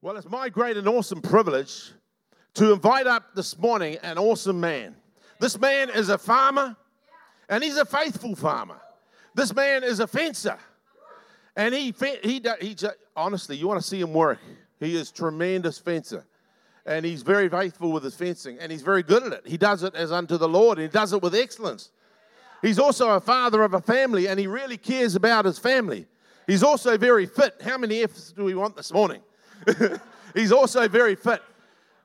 Well, it's my great and awesome privilege to invite up this morning an awesome man. This man is a farmer, and he's a faithful farmer. This man is a fencer, and he he he. Honestly, you want to see him work? He is tremendous fencer, and he's very faithful with his fencing, and he's very good at it. He does it as unto the Lord, and he does it with excellence. He's also a father of a family, and he really cares about his family. He's also very fit. How many F's do we want this morning? he's also very fit,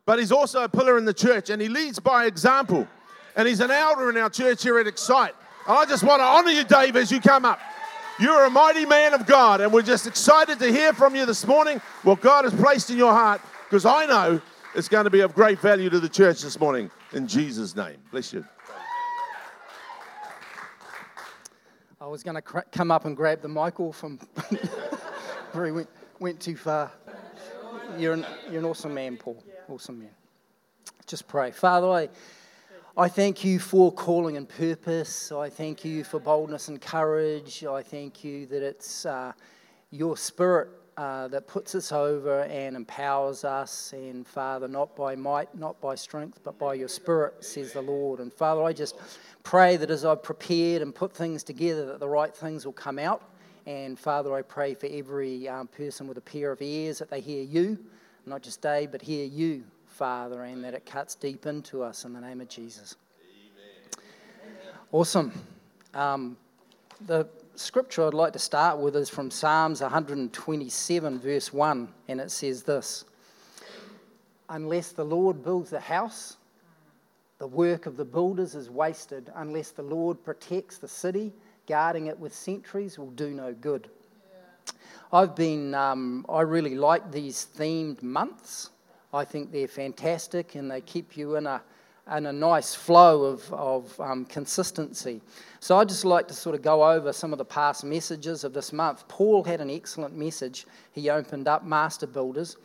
but he's also a pillar in the church and he leads by example. And he's an elder in our church here at Excite. And I just want to honor you, Dave, as you come up. You're a mighty man of God, and we're just excited to hear from you this morning what God has placed in your heart because I know it's going to be of great value to the church this morning. In Jesus' name. Bless you. I was going to cr- come up and grab the Michael from where he went, went too far. You're an, you're an awesome man, Paul. Awesome man. Just pray. Father, I, I thank you for calling and purpose. I thank you for boldness and courage. I thank you that it's uh, your spirit uh, that puts us over and empowers us. And Father, not by might, not by strength, but by your spirit, says the Lord. And Father, I just pray that as I've prepared and put things together, that the right things will come out and Father, I pray for every um, person with a pair of ears that they hear you, not just Dave, but hear you, Father, and that it cuts deep into us in the name of Jesus. Amen. Awesome. Um, the scripture I'd like to start with is from Psalms 127, verse 1, and it says this Unless the Lord builds a house, the work of the builders is wasted. Unless the Lord protects the city, guarding it with sentries will do no good. Yeah. I've been, um, I really like these themed months. I think they're fantastic and they keep you in a, in a nice flow of, of um, consistency. So I'd just like to sort of go over some of the past messages of this month. Paul had an excellent message. He opened up Master Builders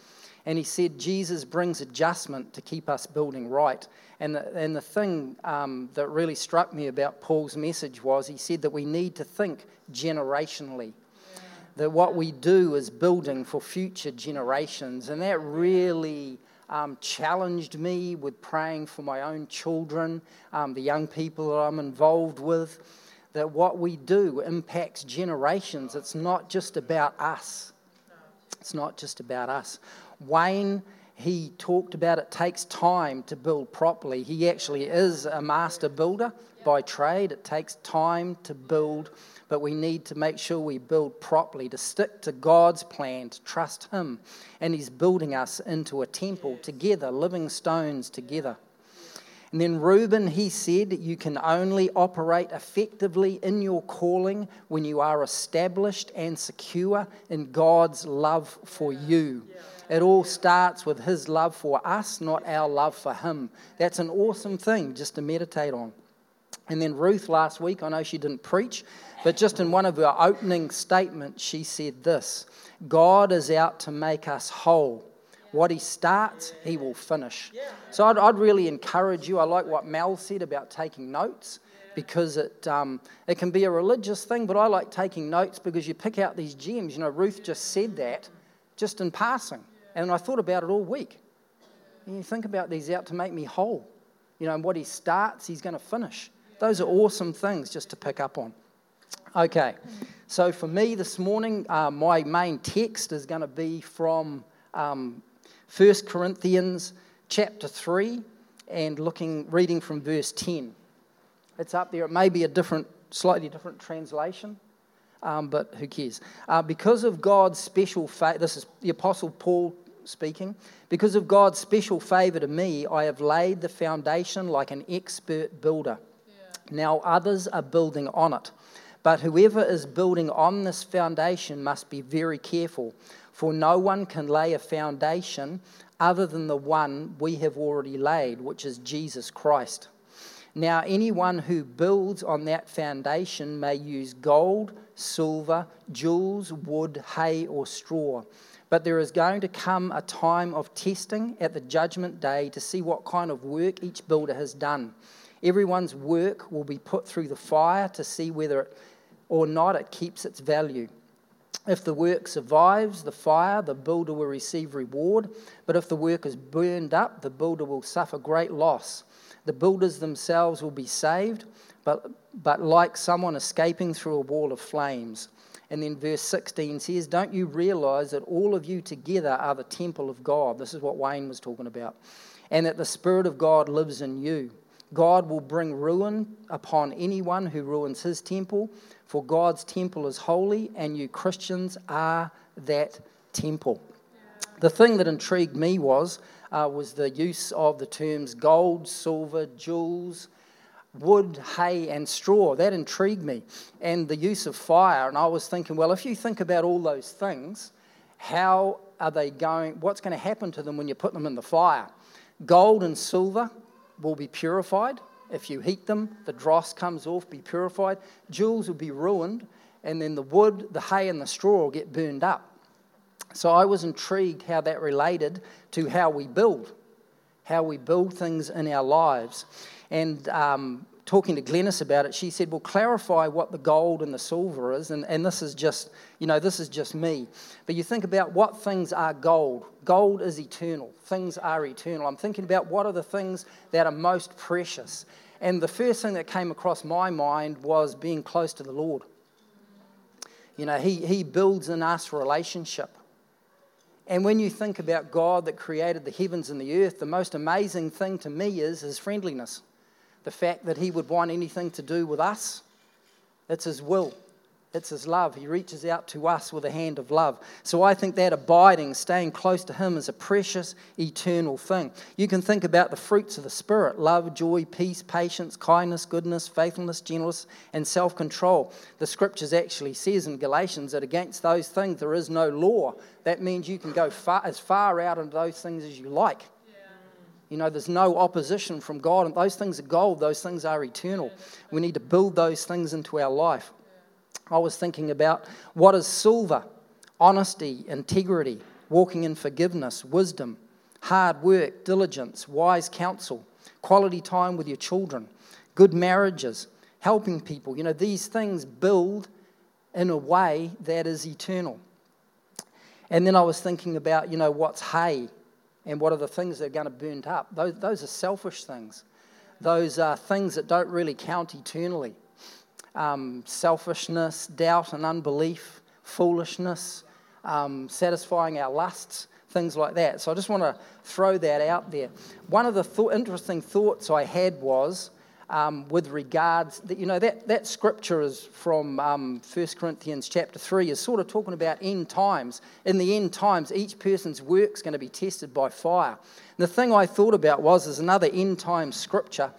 and he said Jesus brings adjustment to keep us building right. And the, and the thing um, that really struck me about Paul's message was he said that we need to think generationally. That what we do is building for future generations. And that really um, challenged me with praying for my own children, um, the young people that I'm involved with. That what we do impacts generations. It's not just about us. It's not just about us. Wayne he talked about it takes time to build properly. He actually is a master builder by trade. It takes time to build, but we need to make sure we build properly, to stick to God's plan, to trust Him. And He's building us into a temple together, living stones together. And then Reuben, he said, you can only operate effectively in your calling when you are established and secure in God's love for you. It all starts with His love for us, not our love for Him. That's an awesome thing just to meditate on. And then Ruth last week, I know she didn't preach, but just in one of her opening statements, she said this God is out to make us whole. What he starts, he will finish. So I'd, I'd really encourage you. I like what Mel said about taking notes because it, um, it can be a religious thing, but I like taking notes because you pick out these gems. You know, Ruth just said that just in passing. And I thought about it all week. And you think about these out to make me whole. You know, and what he starts, he's going to finish. Those are awesome things just to pick up on. Okay, so for me this morning, uh, my main text is going to be from um, 1 Corinthians chapter 3 and looking, reading from verse 10. It's up there. It may be a different, slightly different translation um, but who cares? Uh, because of God's special favor, this is the Apostle Paul speaking. Because of God's special favor to me, I have laid the foundation like an expert builder. Yeah. Now others are building on it. But whoever is building on this foundation must be very careful, for no one can lay a foundation other than the one we have already laid, which is Jesus Christ. Now, anyone who builds on that foundation may use gold, silver, jewels, wood, hay, or straw. But there is going to come a time of testing at the judgment day to see what kind of work each builder has done. Everyone's work will be put through the fire to see whether or not it keeps its value. If the work survives the fire, the builder will receive reward. But if the work is burned up, the builder will suffer great loss. The builders themselves will be saved, but, but like someone escaping through a wall of flames. And then verse 16 says, Don't you realize that all of you together are the temple of God? This is what Wayne was talking about. And that the Spirit of God lives in you. God will bring ruin upon anyone who ruins his temple, for God's temple is holy, and you Christians are that temple. The thing that intrigued me was, uh, was the use of the terms gold, silver, jewels, wood, hay, and straw. That intrigued me. And the use of fire. And I was thinking, well, if you think about all those things, how are they going? What's going to happen to them when you put them in the fire? Gold and silver will be purified. If you heat them, the dross comes off, be purified. Jewels will be ruined, and then the wood, the hay, and the straw will get burned up. So I was intrigued how that related to how we build, how we build things in our lives. And um, talking to Glennis about it, she said, Well, clarify what the gold and the silver is. And, and this is just, you know, this is just me. But you think about what things are gold. Gold is eternal, things are eternal. I'm thinking about what are the things that are most precious. And the first thing that came across my mind was being close to the Lord. You know, He, he builds in us relationship. And when you think about God that created the heavens and the earth, the most amazing thing to me is His friendliness the fact that He would want anything to do with us. It's His will, it's His love. He reaches out to us with a hand of love. So I think that abiding, staying close to Him, is a precious, eternal thing. You can think about the fruits of the Spirit love, joy, peace, patience, kindness, goodness, faithfulness, gentleness, and self control. The scriptures actually says in Galatians that against those things there is no law. That means you can go far, as far out into those things as you like. You know, there's no opposition from God, and those things are gold, those things are eternal. We need to build those things into our life. I was thinking about what is silver? Honesty, integrity, walking in forgiveness, wisdom, hard work, diligence, wise counsel, quality time with your children, good marriages, helping people. You know, these things build in a way that is eternal. And then I was thinking about, you know, what's hay? And what are the things that are going to burn up. Those, those are selfish things. Those are things that don't really count eternally. Um, selfishness, doubt and unbelief, foolishness, um, satisfying our lusts, things like that. So I just want to throw that out there. One of the th- interesting thoughts I had was um, with regards that you know that, that scripture is from um, 1 corinthians chapter 3 is sort of talking about end times. In the end times each person's work is going to be tested by fire. And the thing i thought about was there's another end time scripture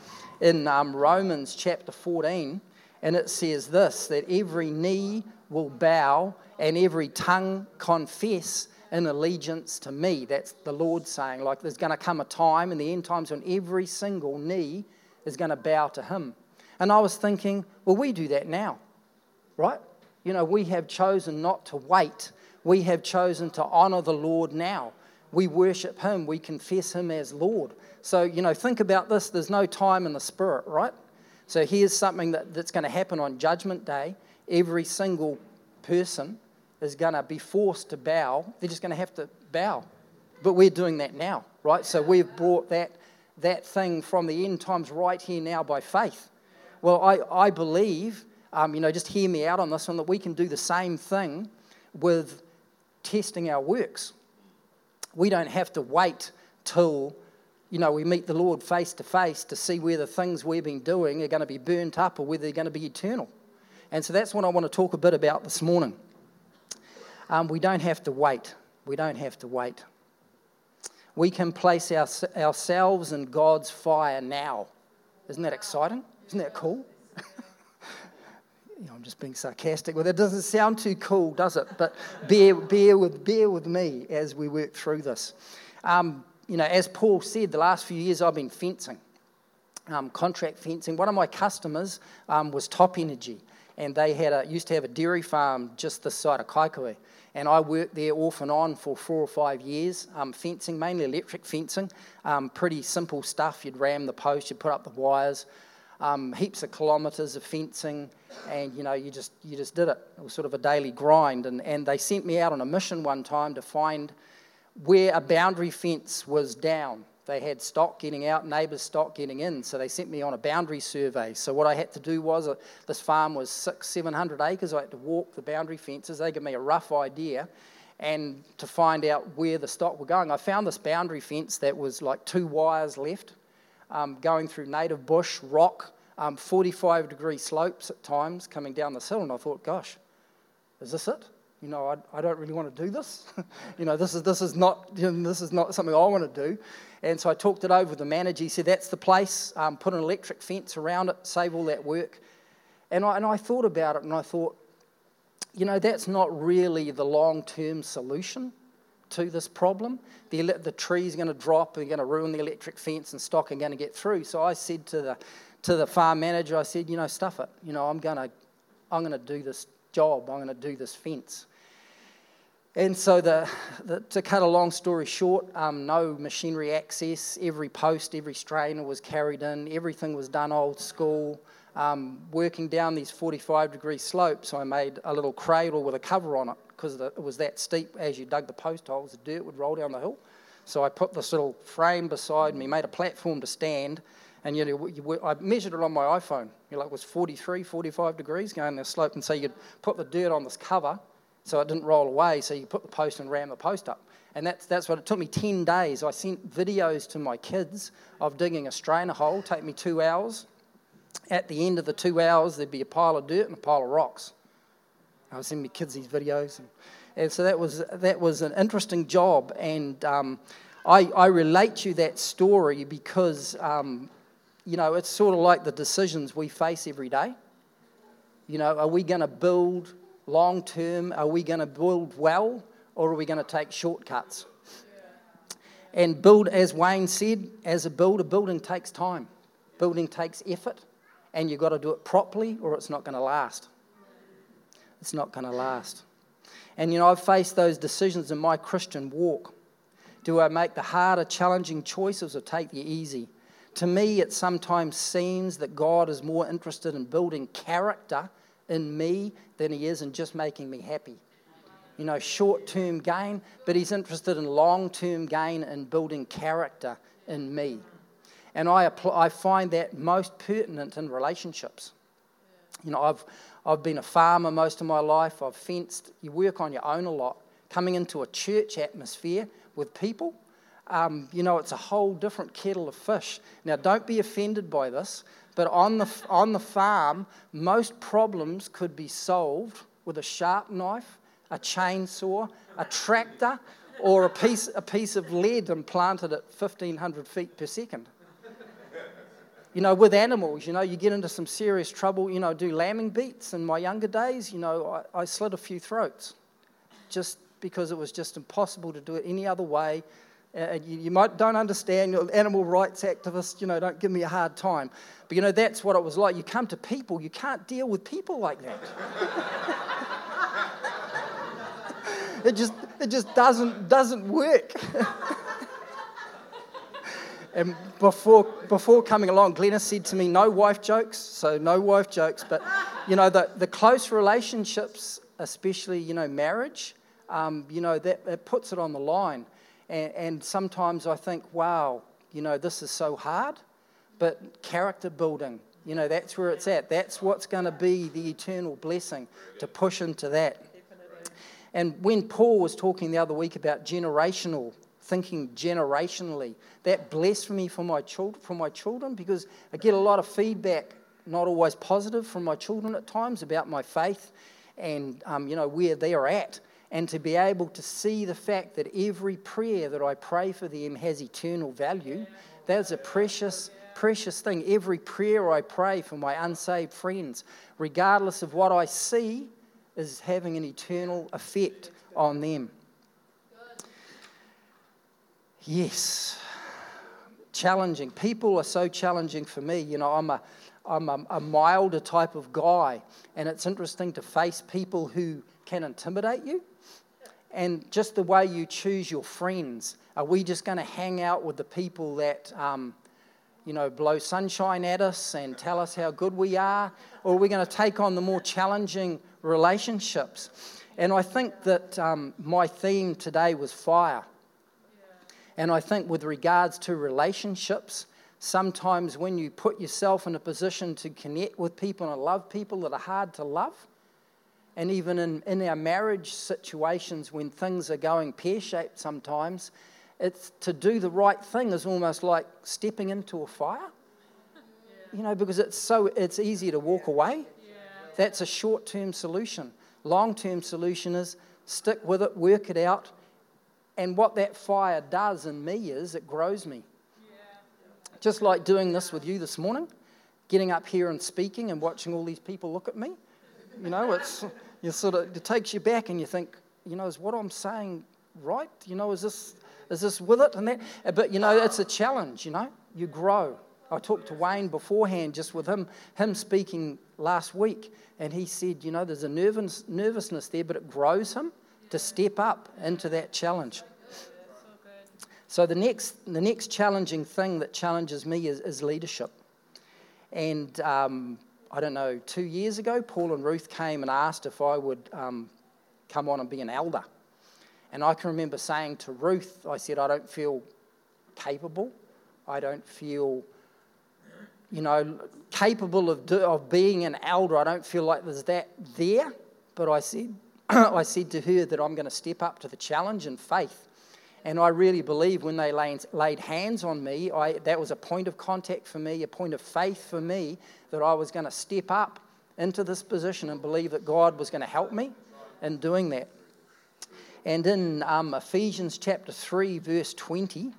in um, romans chapter 14 and it says this that every knee will bow and every tongue confess in allegiance to me. That's the lord saying like there's going to come a time in the end times when every single knee is going to bow to him. And I was thinking, well, we do that now, right? You know, we have chosen not to wait. We have chosen to honor the Lord now. We worship him. We confess him as Lord. So, you know, think about this. There's no time in the spirit, right? So here's something that, that's going to happen on Judgment Day. Every single person is going to be forced to bow. They're just going to have to bow. But we're doing that now, right? So we've brought that that thing from the end times right here now by faith. Well, I, I believe, um, you know, just hear me out on this one, that we can do the same thing with testing our works. We don't have to wait till, you know, we meet the Lord face to face to see whether things we've been doing are going to be burnt up or whether they're going to be eternal. And so that's what I want to talk a bit about this morning. Um, we don't have to wait. We don't have to wait we can place our, ourselves in God's fire now. Isn't that exciting? Isn't that cool? you know, I'm just being sarcastic. Well, that doesn't sound too cool, does it? But bear, bear, with, bear with me as we work through this. Um, you know, as Paul said, the last few years I've been fencing, um, contract fencing. One of my customers um, was Top Energy, and they had a, used to have a dairy farm just this side of Kaikohe and I worked there off and on for four or five years, um, fencing, mainly electric fencing, um, pretty simple stuff. You'd ram the post, you'd put up the wires. um, heaps of kilometres of fencing, and you know, you just you just did it. It was sort of a daily grind, and and they sent me out on a mission one time to find where a boundary fence was down. They had stock getting out, neighbours' stock getting in, so they sent me on a boundary survey. So what I had to do was, uh, this farm was six, seven hundred acres. I had to walk the boundary fences. They gave me a rough idea, and to find out where the stock were going. I found this boundary fence that was like two wires left, um, going through native bush, rock, um, 45 degree slopes at times coming down this hill. And I thought, gosh, is this it? You know, I, I don't really want to do this. you know, this is, this, is not, you know, this is not something I want to do. And so I talked it over with the manager. He said, that's the place. Um, put an electric fence around it, save all that work. And I, and I thought about it and I thought, you know, that's not really the long term solution to this problem. The, the tree's going to drop and going to ruin the electric fence and stock are going to get through. So I said to the, to the farm manager, I said, you know, stuff it. You know, I'm going to, I'm going to do this job. I'm going to do this fence. And so, the, the, to cut a long story short, um, no machinery access. Every post, every strainer was carried in. Everything was done old school um, working down these 45 degree slopes, I made a little cradle with a cover on it because it was that steep as you dug the post holes, the dirt would roll down the hill. So I put this little frame beside me, made a platform to stand, and you I measured it on my iPhone. You know, it was 43, 45 degrees going the slope, and so you'd put the dirt on this cover so it didn't roll away. So you put the post and ram the post up. And that's, that's what it took me 10 days. I sent videos to my kids of digging a strainer hole, take me two hours at the end of the two hours, there'd be a pile of dirt and a pile of rocks. I was sending my kids these videos. And, and so that was, that was an interesting job. And um, I, I relate to that story because, um, you know, it's sort of like the decisions we face every day. You know, are we going to build long term? Are we going to build well? Or are we going to take shortcuts? And build, as Wayne said, as a builder, building takes time. Building takes effort and you've got to do it properly or it's not going to last. It's not going to last. And you know, I've faced those decisions in my Christian walk. Do I make the harder, challenging choices or take the easy? To me, it sometimes seems that God is more interested in building character in me than He is in just making me happy. You know, short term gain, but He's interested in long term gain and building character in me. And I, I find that most pertinent in relationships. You know, I've, I've been a farmer most of my life, I've fenced. You work on your own a lot. Coming into a church atmosphere with people, um, you know, it's a whole different kettle of fish. Now, don't be offended by this, but on the, on the farm, most problems could be solved with a sharp knife, a chainsaw, a tractor, or a piece, a piece of lead implanted at 1500 feet per second. You know, with animals, you know, you get into some serious trouble. You know, do lambing beats in my younger days, you know, I, I slit a few throats just because it was just impossible to do it any other way. Uh, you, you, might don't understand, you animal rights activists, you know, don't give me a hard time. But you know, that's what it was like. You come to people, you can't deal with people like that. it just it just doesn't doesn't work. And before, before coming along, Glenna said to me, no wife jokes, so no wife jokes. But, you know, the, the close relationships, especially, you know, marriage, um, you know, that it puts it on the line. And, and sometimes I think, wow, you know, this is so hard. But character building, you know, that's where it's at. That's what's going to be the eternal blessing to push into that. And when Paul was talking the other week about generational thinking generationally. That blessed me for my, children, for my children because I get a lot of feedback, not always positive, from my children at times about my faith and um, you know where they're at. And to be able to see the fact that every prayer that I pray for them has eternal value, that's a precious, precious thing. Every prayer I pray for my unsaved friends, regardless of what I see, is having an eternal effect on them. Yes. Challenging. People are so challenging for me. You know, I'm a, I'm a, a milder type of guy, and it's interesting to face people who can intimidate you. And just the way you choose your friends. Are we just going to hang out with the people that, um, you know, blow sunshine at us and tell us how good we are? Or are we going to take on the more challenging relationships? And I think that um, my theme today was fire. And I think, with regards to relationships, sometimes when you put yourself in a position to connect with people and love people that are hard to love, and even in, in our marriage situations when things are going pear shaped sometimes, it's to do the right thing is almost like stepping into a fire. Yeah. You know, because it's so it's easy to walk away. Yeah. That's a short term solution. Long term solution is stick with it, work it out. And what that fire does in me is it grows me. Yeah. Just like doing this with you this morning, getting up here and speaking and watching all these people look at me. You know, it's you sort of it takes you back and you think, you know, is what I'm saying right? You know, is this is this with it and that? But you know, it's a challenge, you know. You grow. I talked to Wayne beforehand just with him, him speaking last week, and he said, you know, there's a nervous, nervousness there, but it grows him to step up into that challenge. So the next, the next challenging thing that challenges me is, is leadership. And um, I don't know, two years ago, Paul and Ruth came and asked if I would um, come on and be an elder. And I can remember saying to Ruth, I said, I don't feel capable. I don't feel, you know, capable of, do, of being an elder. I don't feel like there's that there. But I said, I said to her that I'm going to step up to the challenge in faith. And I really believe when they laid, hands on me, I, that was a point of contact for me, a point of faith for me, that I was going to step up into this position and believe that God was going to help me in doing that. And in um, Ephesians chapter 3, verse 20,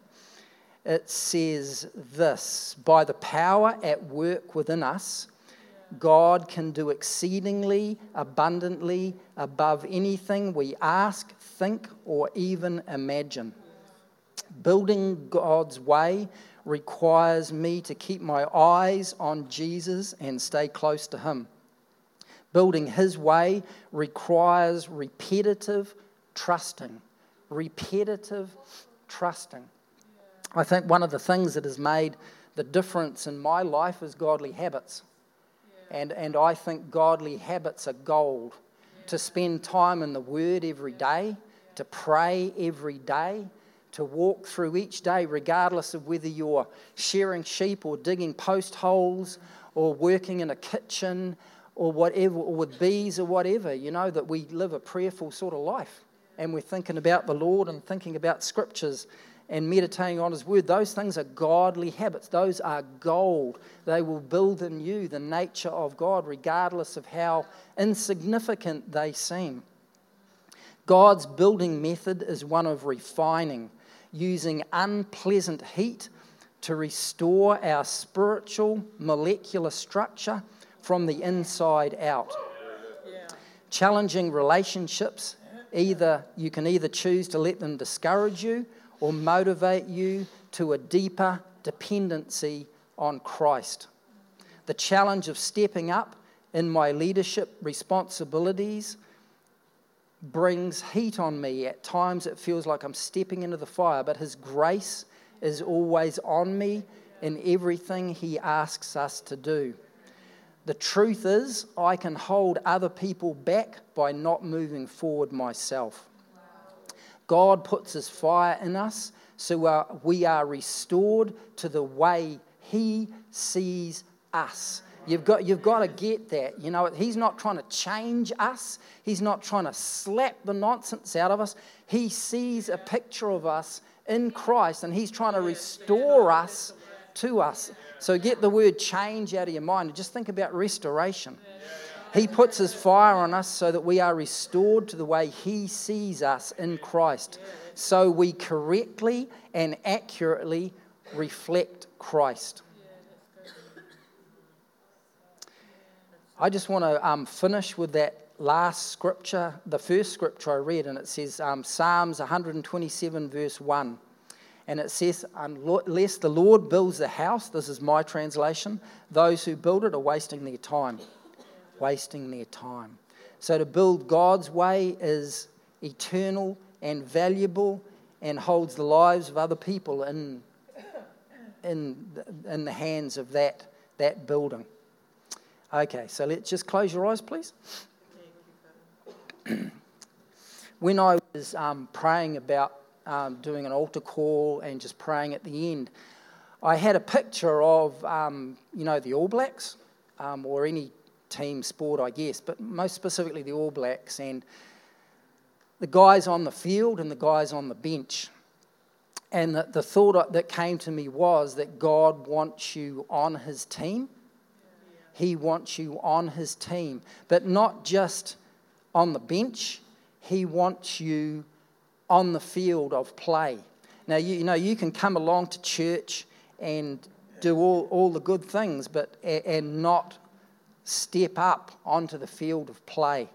it says this By the power at work within us, God can do exceedingly abundantly above anything we ask, think, or even imagine. Building God's way requires me to keep my eyes on Jesus and stay close to Him. Building His way requires repetitive trusting, repetitive trusting. I think one of the things that has made the difference in my life is godly habits. And, and I think godly habits are gold. To spend time in the Word every day, to pray every day, to walk through each day, regardless of whether you're shearing sheep or digging post holes or working in a kitchen or whatever, or with bees or whatever, you know, that we live a prayerful sort of life and we're thinking about the Lord and thinking about scriptures and meditating on His Word, those things are godly habits. Those are gold. They will build in you the nature of God, regardless of how insignificant they seem. God's building method is one of refining, using unpleasant heat to restore our spiritual molecular structure from the inside out. Challenging relationships either you can either choose to let them discourage you or motivate you to a deeper dependency on Christ. The challenge of stepping up in my leadership responsibilities brings heat on me. At times it feels like I'm stepping into the fire, but His grace is always on me in everything He asks us to do. The truth is, I can hold other people back by not moving forward myself. God puts His fire in us so uh, we are restored to the way He sees us. You've got, you've got to get that. You know, He's not trying to change us, He's not trying to slap the nonsense out of us. He sees a picture of us in Christ and He's trying to restore us to us. So get the word change out of your mind and just think about restoration. He puts his fire on us so that we are restored to the way he sees us in Christ. So we correctly and accurately reflect Christ. I just want to um, finish with that last scripture, the first scripture I read, and it says um, Psalms 127, verse 1. And it says, Unless the Lord builds the house, this is my translation, those who build it are wasting their time. Wasting their time. So to build God's way is eternal and valuable and holds the lives of other people in, in in the hands of that, that building. Okay, so let's just close your eyes, please. when I was um, praying about um, doing an altar call and just praying at the end, I had a picture of, um, you know, the All Blacks um, or any team sport, I guess, but most specifically the All Blacks and the guys on the field and the guys on the bench. And the, the thought that came to me was that God wants you on his team. He wants you on his team, but not just on the bench, he wants you on the field of play. Now, you, you know, you can come along to church and do all, all the good things, but and not step up onto the field of play.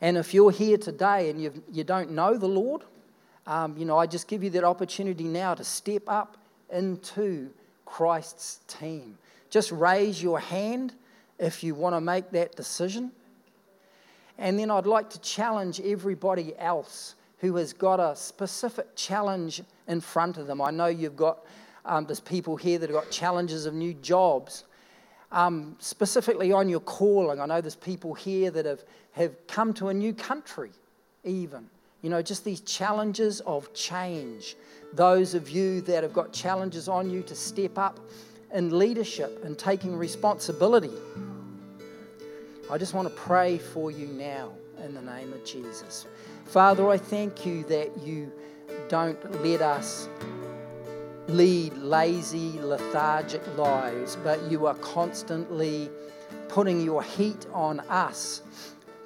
And if you're here today and you've, you don't know the Lord, um, you know, I just give you that opportunity now to step up into Christ's team. Just raise your hand if you want to make that decision. And then I'd like to challenge everybody else who has got a specific challenge in front of them. I know you've got, um, there's people here that have got challenges of new jobs. Um, specifically on your calling, I know there's people here that have, have come to a new country, even. You know, just these challenges of change. Those of you that have got challenges on you to step up in leadership and taking responsibility. I just want to pray for you now in the name of Jesus. Father, I thank you that you don't let us lead lazy, lethargic lives, but you are constantly putting your heat on us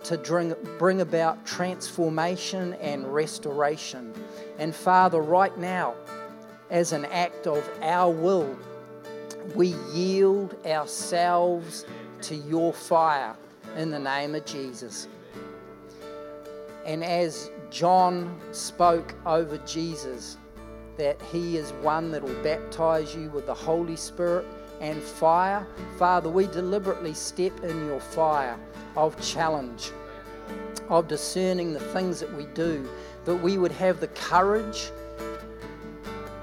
to bring, bring about transformation and restoration. And Father, right now, as an act of our will, we yield ourselves to your fire in the name of Jesus. And as John spoke over Jesus, that he is one that will baptize you with the Holy Spirit and fire, Father, we deliberately step in your fire of challenge, of discerning the things that we do, that we would have the courage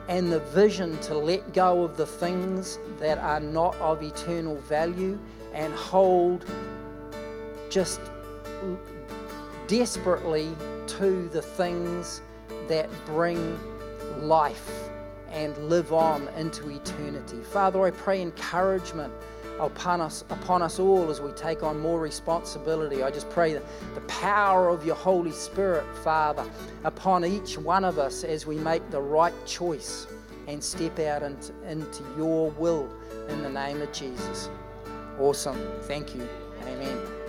and the vision to let go of the things that are not of eternal value and hold just desperately to the things that bring life and live on into eternity. Father, I pray encouragement upon us, upon us all as we take on more responsibility. I just pray the power of your Holy Spirit, Father, upon each one of us as we make the right choice and step out into, into your will in the name of Jesus. Awesome. Thank you. Amen.